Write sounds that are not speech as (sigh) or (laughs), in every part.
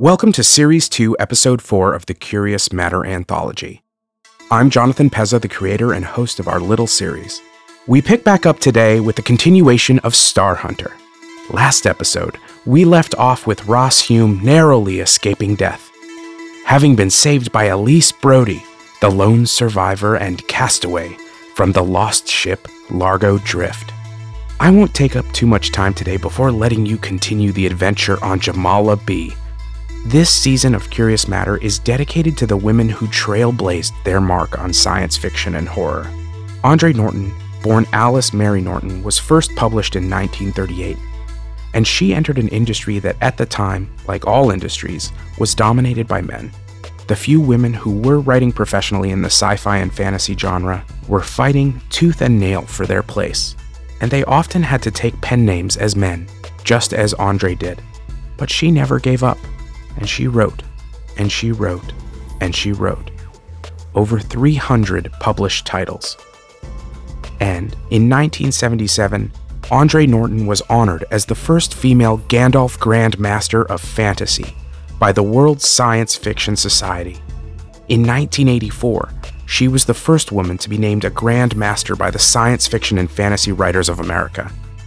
Welcome to Series 2, Episode 4 of the Curious Matter Anthology. I'm Jonathan Pezza, the creator and host of our little series. We pick back up today with the continuation of Star Hunter. Last episode, we left off with Rass Hume narrowly escaping death. Having been saved by Elyse Brodie, the lone survivor and castaway from the lost ship Largo Drift. I won't take up too much time today before letting you continue the adventure on Jumala B this season of Curious Matter is dedicated to the women who trailblazed their mark on science fiction and horror. Andre Norton, born Alice Mary Norton, was first published in 1938, and she entered an industry that at the time, like all industries, was dominated by men. The few women who were writing professionally in the sci fi and fantasy genre were fighting tooth and nail for their place, and they often had to take pen names as men, just as Andre did. But she never gave up and she wrote, and she wrote, and she wrote. Over 300 published titles. And in 1977, Andre Norton was honored as the first female Gandalf Grand Master of Fantasy by the World Science Fiction Society. In 1984, she was the first woman to be named a Grand Master by the Science Fiction and Fantasy Writers of America.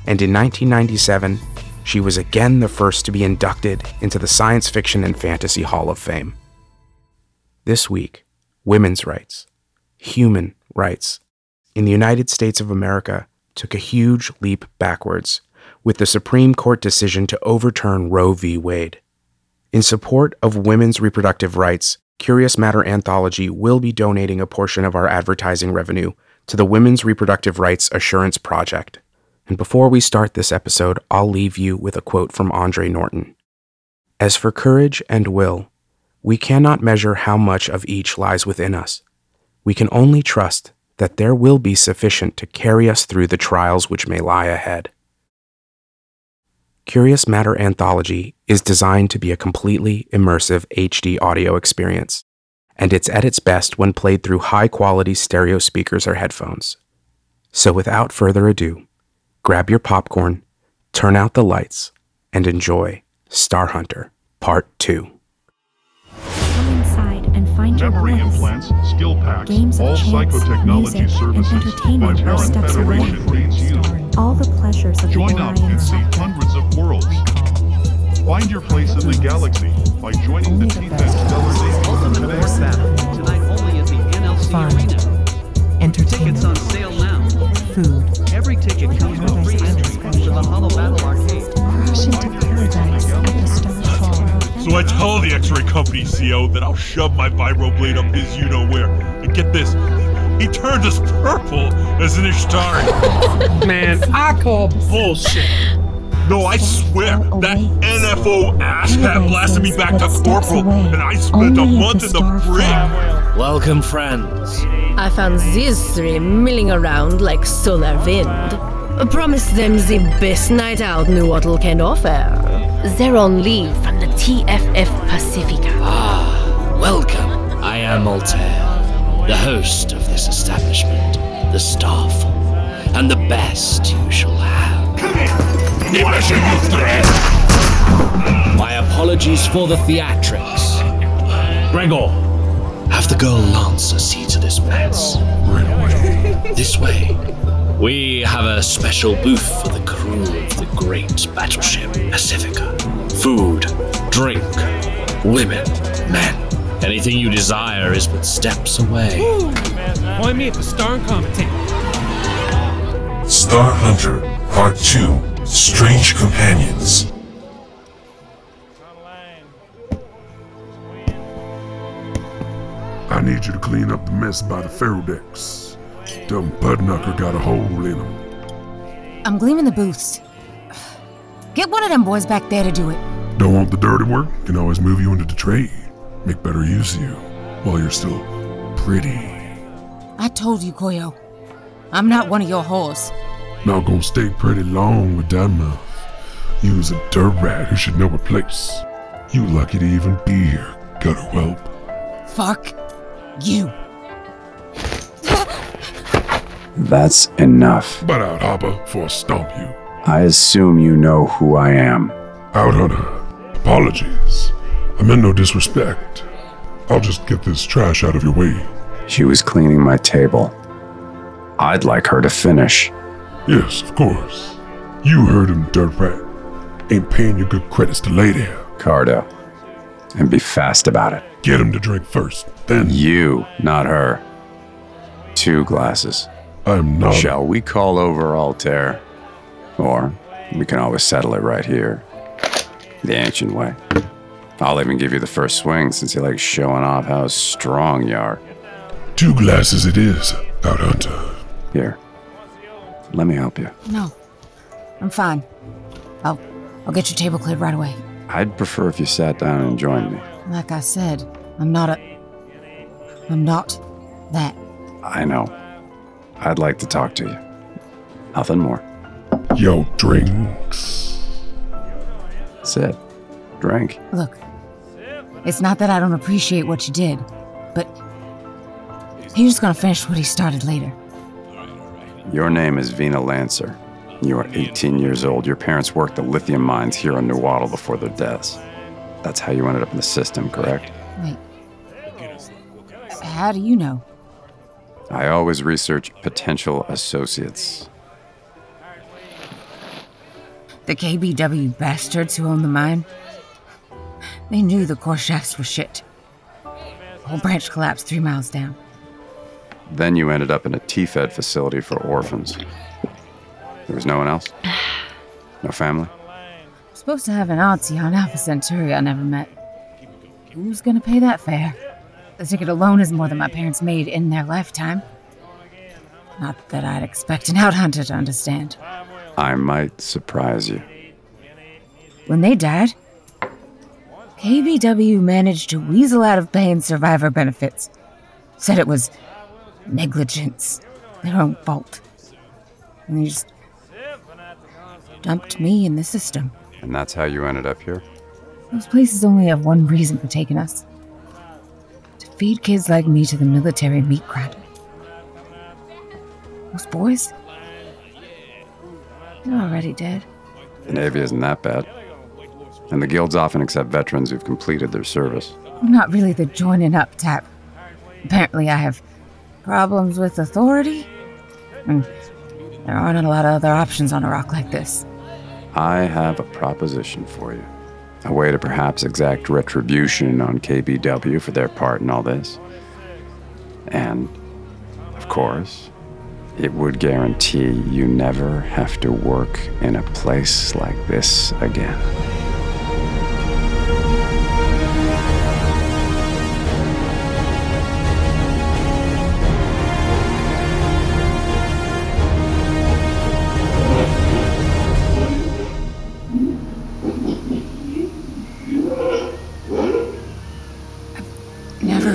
And in 1997, she was again the first to be inducted into the Science Fiction and Fantasy Hall of Fame. This week, women's rights, human rights, in the United States of America took a huge leap backwards with the Supreme Court decision to overturn Roe v. Wade. In support of women's reproductive rights, Curious Matter Anthology will be donating a portion of our advertising revenue to the Women's Reproductive Rights Assurance Project. And before we start this episode, I'll leave you with a quote from Andre Norton. As for courage and will, we cannot measure how much of each lies within us. We can only trust that there will be sufficient to carry us through the trials which may lie ahead. Curious Matter Anthology is designed to be a completely immersive HD audio experience, and it's at its best when played through high quality stereo speakers or headphones. So without further ado, grab your popcorn, turn out the lights and enjoy Star Hunter Part 2. Come inside and find your Memory bliss. implants, skill packs, Games all chance, psychotechnology music, services and entertainment by are Parent. Federation Trains You. All the pleasures of Join the up and see hundreds of worlds. Find your place in the galaxy by joining the T-Fed Stellar Navy today. Tonight only at the NLC Fun. Arena. Entertainment. Tickets on sale now. Food. Every ticket comes So I tell the X-ray company CEO that I'll shove my vibroblade up his you-know-where. And get this, he turned us purple as an Ishtari. Man, I call bullshit. No, I swear, that NFO asshat blasted me back to corporal, and I spent a month in the brig. Welcome, friends. I found these three milling around like solar wind. Promise them the best night out Newaddle can offer. They're on leave from the TFF Pacifica. Ah, welcome. I am Altair, the host of this establishment, the Starfall, and the best you shall have. Come here! My apologies for the theatrics. Gregor, have the girl Lancer see to this mess. This way. We have a special booth for the crew of the great battleship Pacifica. Food, drink, women, men. Anything you desire is but steps away. Point me at the star and commentate. Star Hunter Part 2 Strange Companions. I need you to clean up the mess by the ferrodecks. Dumb Pudknucker got a hole in him. I'm gleaming the booths. Get one of them boys back there to do it. Don't want the dirty work? Can always move you into the trade. Make better use of you while you're still pretty. I told you, Koyo. I'm not one of your whores. Not gonna stay pretty long with that mouth. You was a dirt rat who should know her place. You lucky to even be here, gutter whelp. Fuck you. That's enough. Butt out, Hopper, before I stomp you. I assume you know who I am. Outhunter. Apologies. I meant no disrespect. I'll just get this trash out of your way. She was cleaning my table. I'd like her to finish. Yes, of course. You heard him, dirt rat. Ain't paying you good credits to lay there. Cardo. And be fast about it. Get him to drink first, then. You, not her. Two glasses. I'm not. Shall we call over Altair? Or we can always settle it right here. The ancient way. I'll even give you the first swing since you like showing off how strong you are. Two glasses it is, Outhunter. Here. Let me help you. No. I'm fine. I'll I'll get your table cleared right away. I'd prefer if you sat down and joined me. Like I said, I'm not a I'm not that. I know. I'd like to talk to you. Nothing more. Yo, drinks. Sit. Drink. Look. It's not that I don't appreciate what you did, but he's just gonna finish what he started later. Your name is Vina Lancer. You are 18 years old. Your parents worked the lithium mines here on Newaddle before their deaths. That's how you ended up in the system, correct? Wait. How do you know? I always research potential associates. The KBW bastards who own the mine? They knew the core shafts were shit. Whole branch collapsed three miles down. Then you ended up in a T-Fed facility for orphans. There was no one else? No family? I'm supposed to have an auntie on Alpha Centauri I never met. Who's gonna pay that fare? The ticket alone is more than my parents made in their lifetime. Not that I'd expect an outhunter to understand. I might surprise you. When they died, KBW managed to weasel out of paying survivor benefits. Said it was negligence, their own fault. And they just dumped me in the system. And that's how you ended up here? Those places only have one reason for taking us feed kids like me to the military meat grinder. Those boys, they're already dead. The Navy isn't that bad. And the guilds often accept veterans who've completed their service. I'm not really the joining up type. Apparently, I have problems with authority. And there aren't a lot of other options on a rock like this. I have a proposition for you. A way to perhaps exact retribution on KBW for their part in all this. And, of course, it would guarantee you never have to work in a place like this again.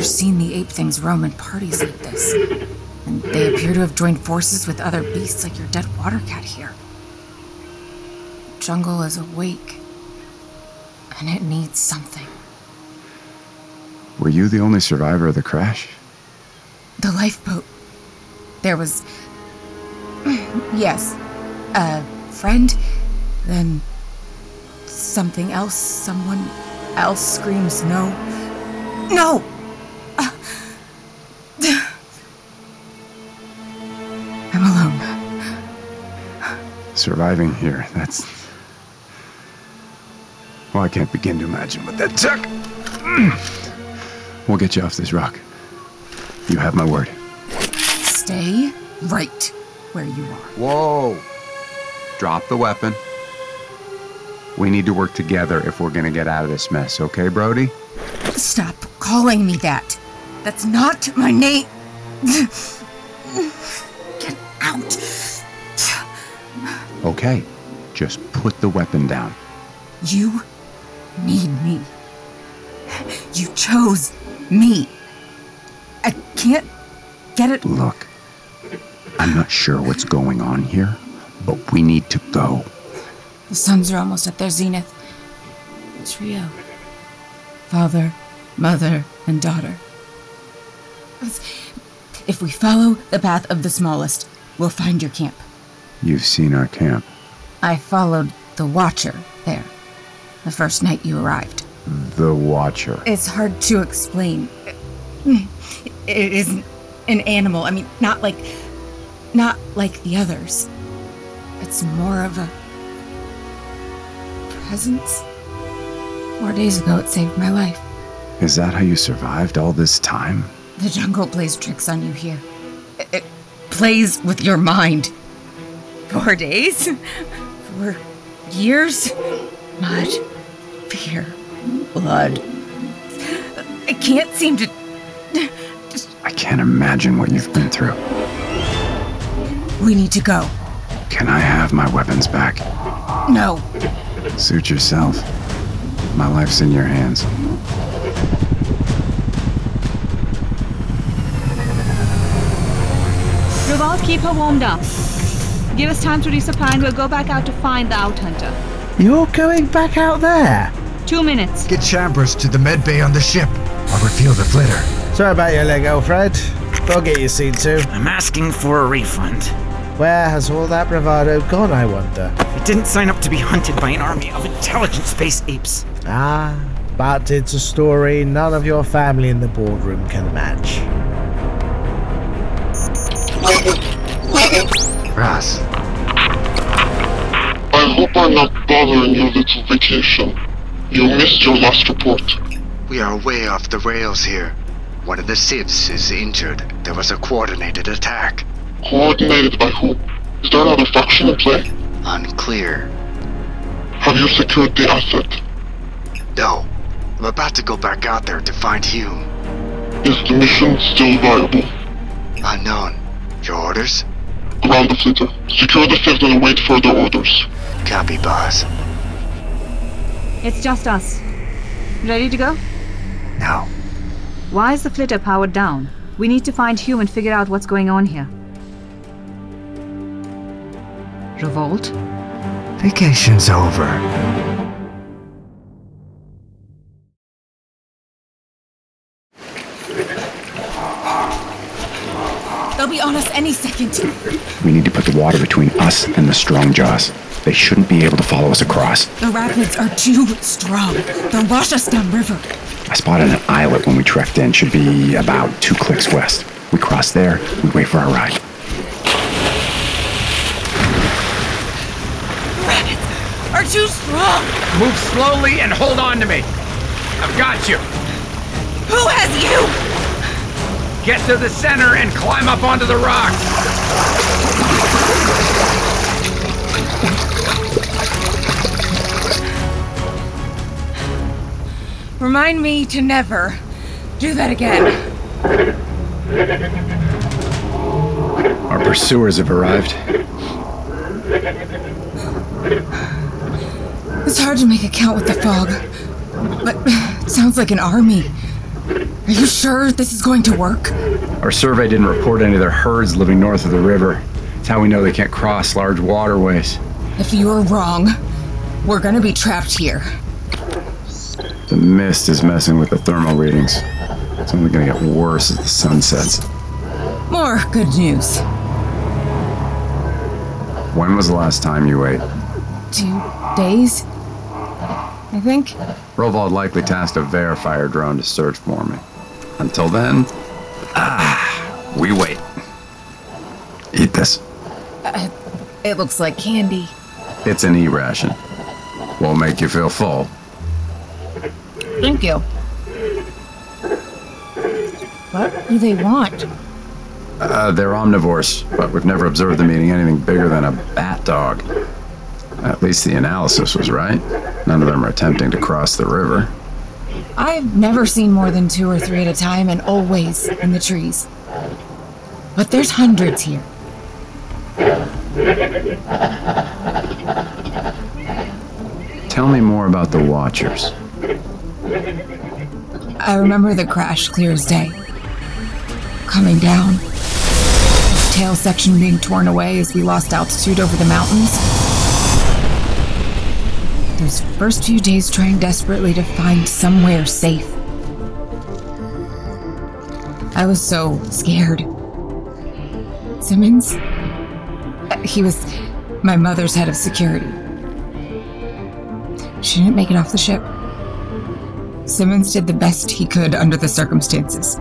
Seen the ape things roam in parties like this. And they appear to have joined forces with other beasts like your dead water cat here. Jungle is awake. And it needs something. Were you the only survivor of the crash? The lifeboat. There was. (clears throat) Yes. A friend. Then. Something else. Someone else screams no. No! Surviving here, that's. Well, I can't begin to imagine what that took. We'll get you off this rock. You have my word. Stay right where you are. Whoa! Drop the weapon. We need to work together if we're gonna get out of this mess, okay, Brodie? Stop calling me that. That's not my name. (laughs) Okay. Just put the weapon down. You need me. You chose me. I can't get it. Look, I'm not sure what's going on here, but we need to go. The suns are almost at their zenith. It's Rio. Father, mother, and daughter. If we follow the path of the smallest, we'll find your camp. You've seen our camp. I followed the Watcher there, the first night you arrived. The Watcher. It's hard to explain. It isn't an animal. I mean, not like. not like the others. It's more of a. presence. Four days ago, it saved my life. Is that how you survived all this time? The jungle plays tricks on you here. It, it plays with your mind. Four days? Four years? Mud, fear, blood. I can't seem to. I can't imagine what you've been through. We need to go. Can I have my weapons back? No. Suit yourself. My life's in your hands. Rovald, keep her warmed up. Give us time to resupply and we'll go back out to find the outhunter. You're going back out there? Two minutes. Get Chambriss to the med bay on the ship. I'll refuel the flitter. Sorry about your leg, Alfred. I'll get you seen to. I'm asking for a refund. Where has all that bravado gone, I wonder? I didn't sign up to be hunted by an army of intelligent space apes. Ah, but it's a story none of your family in the boardroom can match. Rass. I hope I'm not bothering your little vacation. You missed your last report. We are way off the rails here. One of the civs is injured. There was a coordinated attack. Coordinated by who? Is there another faction in play? Unclear. Have you secured the asset? No. I'm about to go back out there to find Hume. Is the mission still viable? Unknown. Your orders? Ground the flitter. Secure the fifth and await further orders. Copy, boss. It's just us. Ready to go? No. Why is the flitter powered down? We need to find Hume and figure out what's going on here. Rovald? Vacation's over. They'll be on us any second. We need to put the water between us and the Strongjaws. They shouldn't be able to follow us across. The rapids are too strong. They'll wash us downriver. I spotted an islet when we trekked in. Should be about two clicks west. We cross there, we wait for our ride. Rapids are too strong. Move slowly and hold on to me. I've got you. Who has you? Get to the center and climb up onto the rock. Remind me to never do that again. Our pursuers have arrived. It's hard to make a count with the fog, but (sighs) it sounds like an army. Are you sure this is going to work? Our survey didn't report any of their herds living north of the river. It's how we know they can't cross large waterways. If you're wrong, we're gonna be trapped here. The mist is messing with the thermal readings. It's only gonna get worse as the sun sets. More good news. When was the last time you ate? Two days? I think. Rovald likely tasked a verifier drone to search for me. Until then, ah, we wait. Eat this. Uh, it looks like candy. It's an E ration. Won't make you feel full. Thank you. What do they want? Uh, they're omnivores, but we've never observed them eating anything bigger than a bat dog. At least the analysis was right. None of them are attempting to cross the river. I've never seen more than two or three at a time and always in the trees. But there's hundreds here. Tell me more about the Watchers. I remember the crash clear as day. Coming down. Tail section being torn away as we lost altitude over the mountains. First few days trying desperately to find somewhere safe. I was so scared. Simmons? He was my mother's head of security. She didn't make it off the ship. Simmons did the best he could under the circumstances.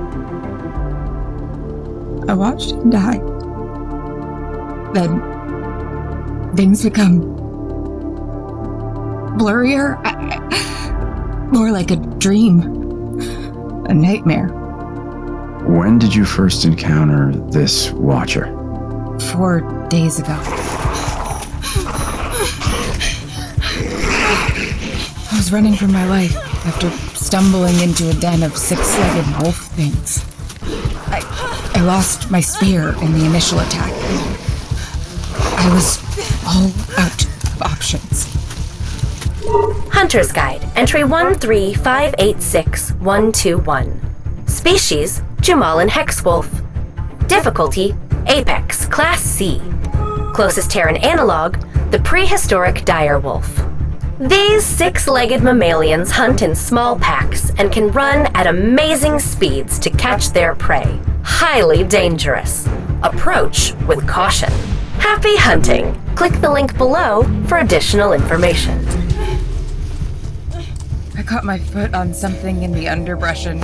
I watched him die. Then things become blurrier, I- more like a dream, a nightmare. When did you first encounter this Watcher? Four days ago. I was running for my life after stumbling into a den of six legged wolf things. I, I lost my spear in the initial attack. I was all out. Hunter's Guide, entry 13586-121. Species, Jumalan Hexwolf. Difficulty, Apex, Class C. Closest Terran analog, the prehistoric direwolf. These six legged mammalians hunt in small packs and can run at amazing speeds to catch their prey. Highly dangerous. Approach with caution. Happy hunting! Click the link below for additional information. I caught my foot on something in the underbrush and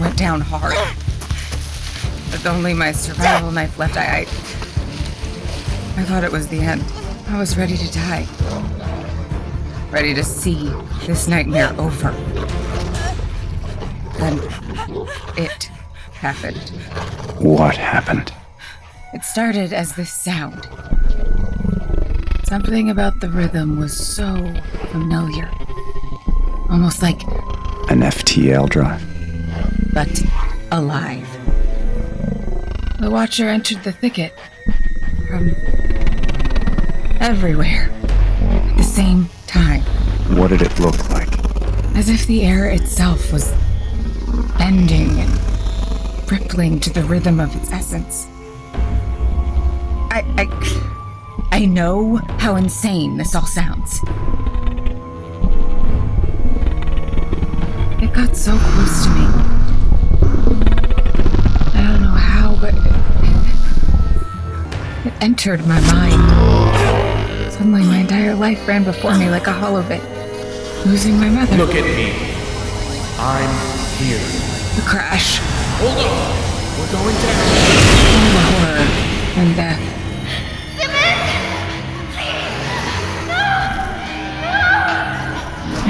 went down hard. With only my survival knife left, I, I. I thought it was the end. I was ready to die. Ready to see this nightmare over. Then it happened. What happened? It started as this sound. Something about the rhythm was so familiar. Almost like, An FTL drive. but alive. The Watcher entered the thicket from everywhere at the same time, What did it look like? as if the air itself was bending and rippling to the rhythm of its essence. I, I, I know how insane this all sounds. It got so close to me. I don't know how, but it entered my mind. Suddenly, my entire life ran before me like a holovid. Losing my mother. Look at me. I'm here. The crash. Hold on. We're going down. All the horror and death.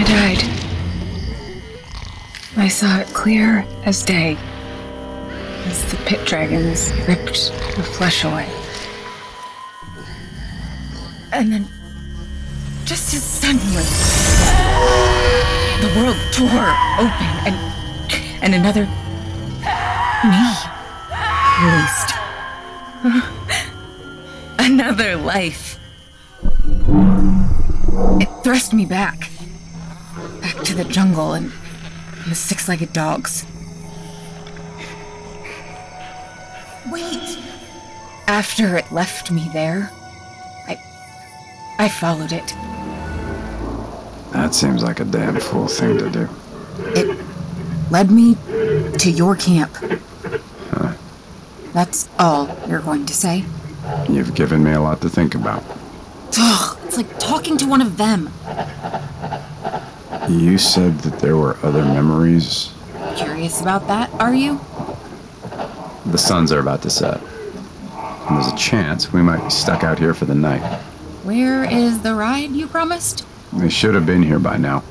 I died. I saw it clear as day as the pit dragons ripped the flesh away. And then, just as suddenly, the world tore open and and another me released. (laughs) another life. It thrust me back. Back to the jungle and the six legged dogs. Wait! After it left me there, I. I followed it. That seems like a damn fool thing to do. It led me to your camp. That's all you're going to say? You've given me a lot to think about. Ugh, it's like talking to one of them. You said that there were other memories. Curious about that, are you? The suns are about to set. And there's a chance we might be stuck out here for the night. Where is the ride you promised? They should have been here by now.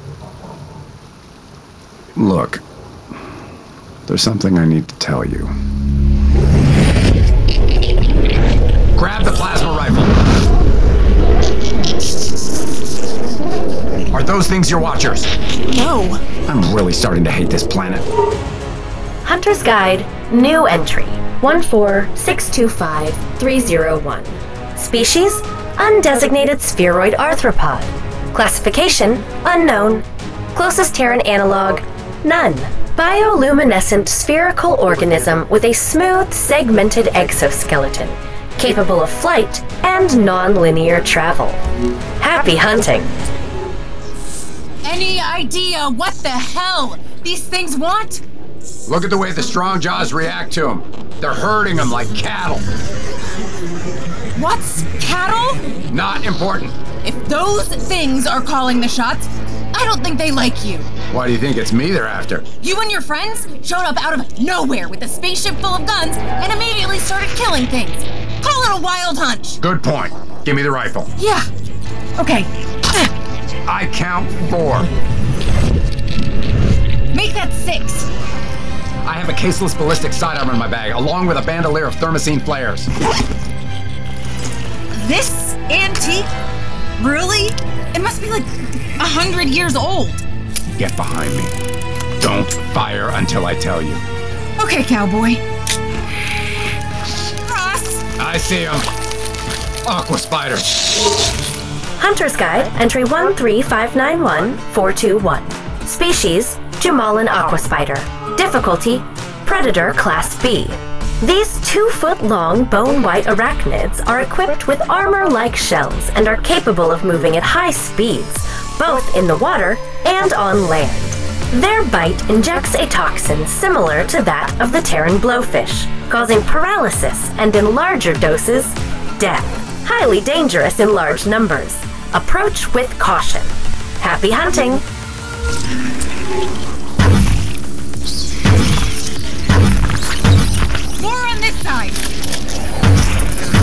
Look, there's something I need to tell you. Grab the plasma Are those things your watchers? No. I'm really starting to hate this planet. Hunter's Guide, new entry 14625-301. Species, undesignated spheroid arthropod. Classification, unknown. Closest Terran analog, none. Bioluminescent spherical organism with a smooth, segmented exoskeleton, capable of flight and non-linear travel. Happy hunting! Any idea what the hell these things want? Look at the way the Strongjaws react to them. They're herding them like cattle. What's cattle? Not important. If those things are calling the shots, I don't think they like you. Why do you think it's me they're after? You and your friends showed up out of nowhere with a spaceship full of guns and immediately started killing things. Call it a wild hunch. Good point. Give me the rifle. Yeah. Okay. I count four. Make that six. I have a caseless ballistic sidearm in my bag, along with a bandolier of thermosine flares. This antique? Really? It must be like a hundred years old. Get behind me. Don't fire until I tell you. Okay, cowboy. Rass! I see him. Aqua spider. Hunter's Guide, entry 13591-421. Species, Jumalan aquaspider. Difficulty, Predator Class B. These two-foot-long bone-white arachnids are equipped with armor-like shells and are capable of moving at high speeds, both in the water and on land. Their bite injects a toxin similar to that of the Terran blowfish, causing paralysis and in larger doses, death. Highly dangerous in large numbers. Approach with caution. Happy hunting! More on this side.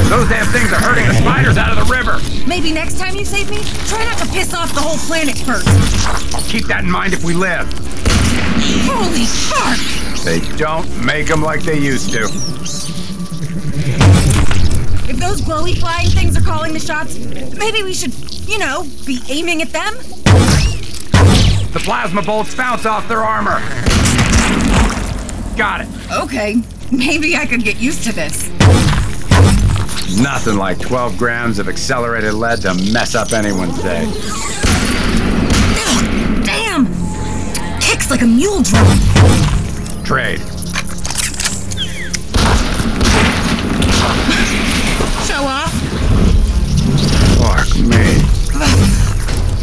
Those damn things are herding the spiders out of the river. Maybe next time you save me, try not to piss off the whole planet first. I'll keep that in mind if we live. Holy fuck! They don't make them like they used to. If those glowy flying things are calling the shots, maybe we should, you know, be aiming at them? The plasma bolts bounce off their armor. Got it. Okay, maybe I could get used to this. Nothing like 12 grams of accelerated lead to mess up anyone's day. Damn! Kicks like a mule drum. Trade.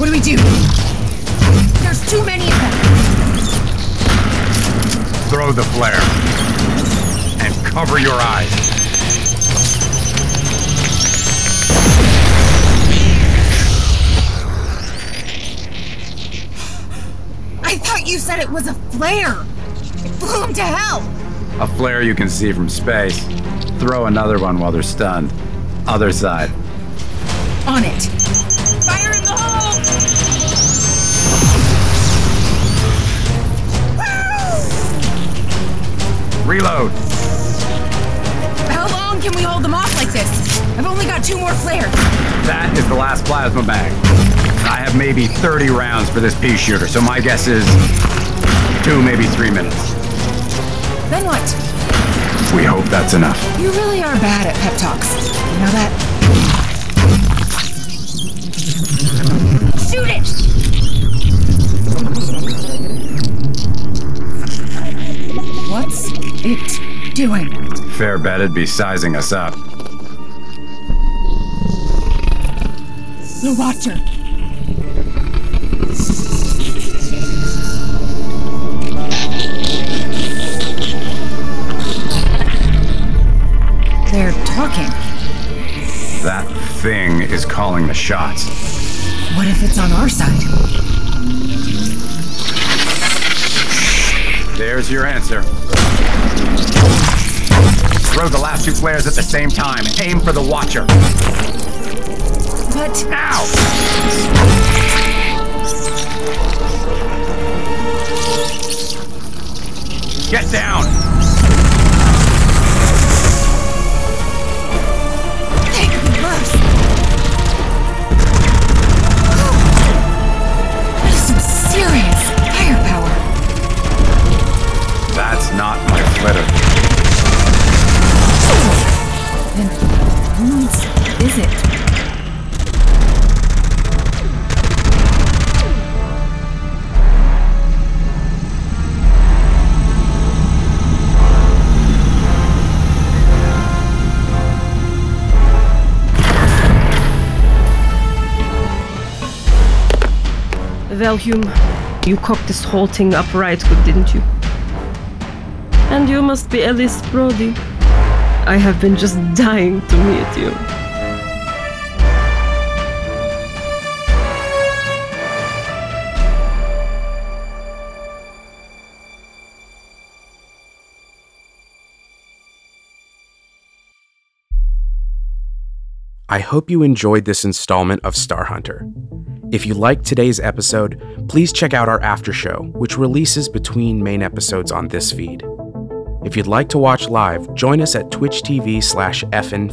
What do we do? There's too many of them. Throw the flare. And cover your eyes. I thought you said it was a flare. It blew them to hell. A flare you can see from space. Throw another one while they're stunned. Other side. On it. Reload! How long can we hold them off like this? I've only got two more flares. That is the last plasma bag. I have maybe 30 rounds for this pea shooter, so my guess is two, maybe three minutes. Then what? We hope that's enough. You really are bad at pep talks. You know that? Shoot it! What's it doing? Fair bet it'd be sizing us up. The Watcher. They're talking. That thing is calling the shots. What if it's on our side? There's your answer. Throw the last two flares at the same time. Aim for the Watcher. But now! Get down! Not. Then whose is it? Well, Hume, you cocked this whole thing up right good, didn't you? And you must be Elyse Brodie. I have been just dying to meet you. I hope you enjoyed this installment of Star Hunter. If you liked today's episode, please check out our after show, which releases between main episodes on this feed. If you'd like to watch live, join us at Twitch TV slash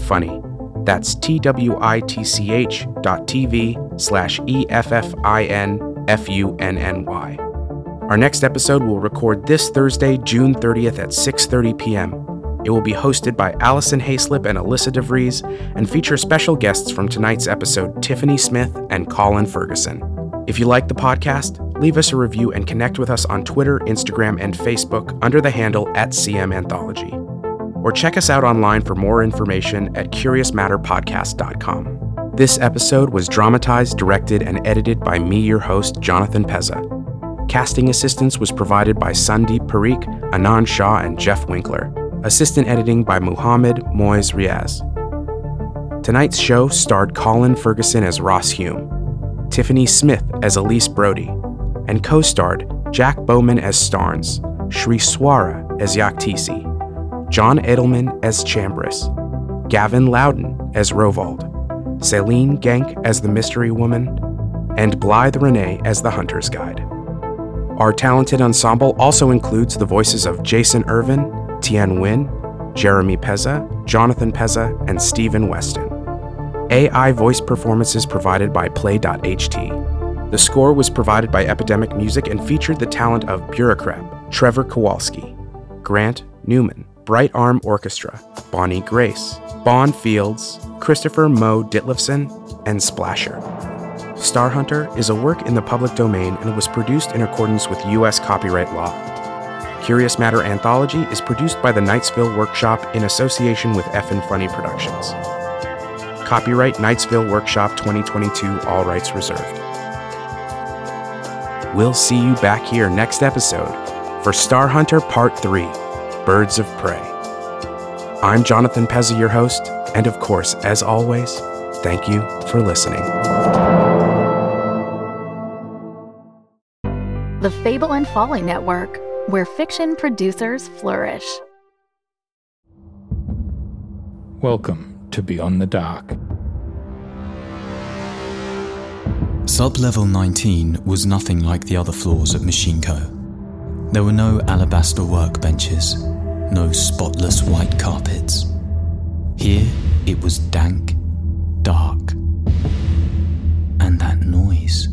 funny. That's T-W-I-T-C-H dot TV slash E-F-F-I-N-F-U-N-N-Y. Our next episode will record this Thursday, June 30th at 6.30 p.m. It will be hosted by Allison Hayslip and Alyssa DeVries and feature special guests from tonight's episode, Tiffany Smith and Colin Ferguson. If you like the podcast, leave us a review and connect with us on Twitter, Instagram, and Facebook under the handle at CM Anthology. Or check us out online for more information at CuriousMatterPodcast.com. This episode was dramatized, directed, and edited by me, your host, Jonathan Pezza. Casting assistance was provided by Sandeep Parikh, Anand Shah, and Jeff Winkler. Assistant editing by Muhammad Moiz Riaz. Tonight's show starred Colin Ferguson as Rass Hume, Tiffany Smith as Elyse Brodie, and co starred Jack Bowman as Starns, Shri Swara as Yactisi, John Edelman as Chambriss, Gavin Louden as Rovald, Selin Genc as the Mystery Woman, and Blythe Renay as the Hunter's Guide. Our talented ensemble also includes the voices of Jason Ervin, Thien Nguyen, Jeremy Pezza, Jonathan Pezza, and Stephen Weston. AI voice performances provided by Play.ht. The score was provided by Epidemic Music and featured the talent of Bureaucrat, Trevor Kowalski, Grant Newman, Bright Arm Orchestra, Bonnie Grace, Bond Fields, Christoffer Moe Ditlevsen, and Splasher. Star Hunter is a work in the public domain and was produced in accordance with U.S. copyright law. Curious Matter Anthology is produced by the Knightsville Workshop in association with Effin Funny Productions. Copyright Knightsville Workshop 2022, all rights reserved. We'll see you back here next episode for Star Hunter Part 3 Birds of Prey. I'm Jonathan Pezza, your host, and of course, as always, thank you for listening. the Fable and Folly Network, where fiction producers flourish. Welcome to Beyond the Dark. Sub-level 19 was nothing like the other floors of Machine Co. There were no alabaster workbenches, no spotless white carpets. Here it was dank, dark, and that noise.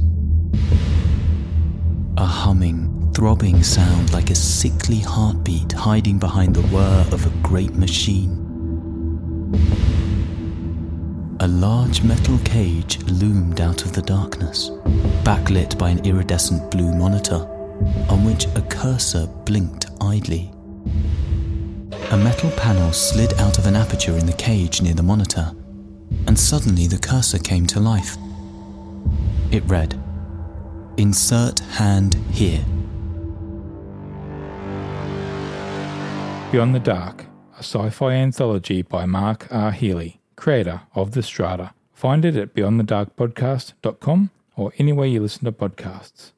A humming, throbbing sound like a sickly heartbeat hiding behind the whir of a great machine. A large metal cage loomed out of the darkness, backlit by an iridescent blue monitor, on which a cursor blinked idly. A metal panel slid out of an aperture in the cage near the monitor, and suddenly the cursor came to life. It read, Insert hand here. Beyond the Dark, a sci fi anthology by Mark R. Healy, creator of The Strata. Find it at beyondthedarkpodcast.com or anywhere you listen to podcasts.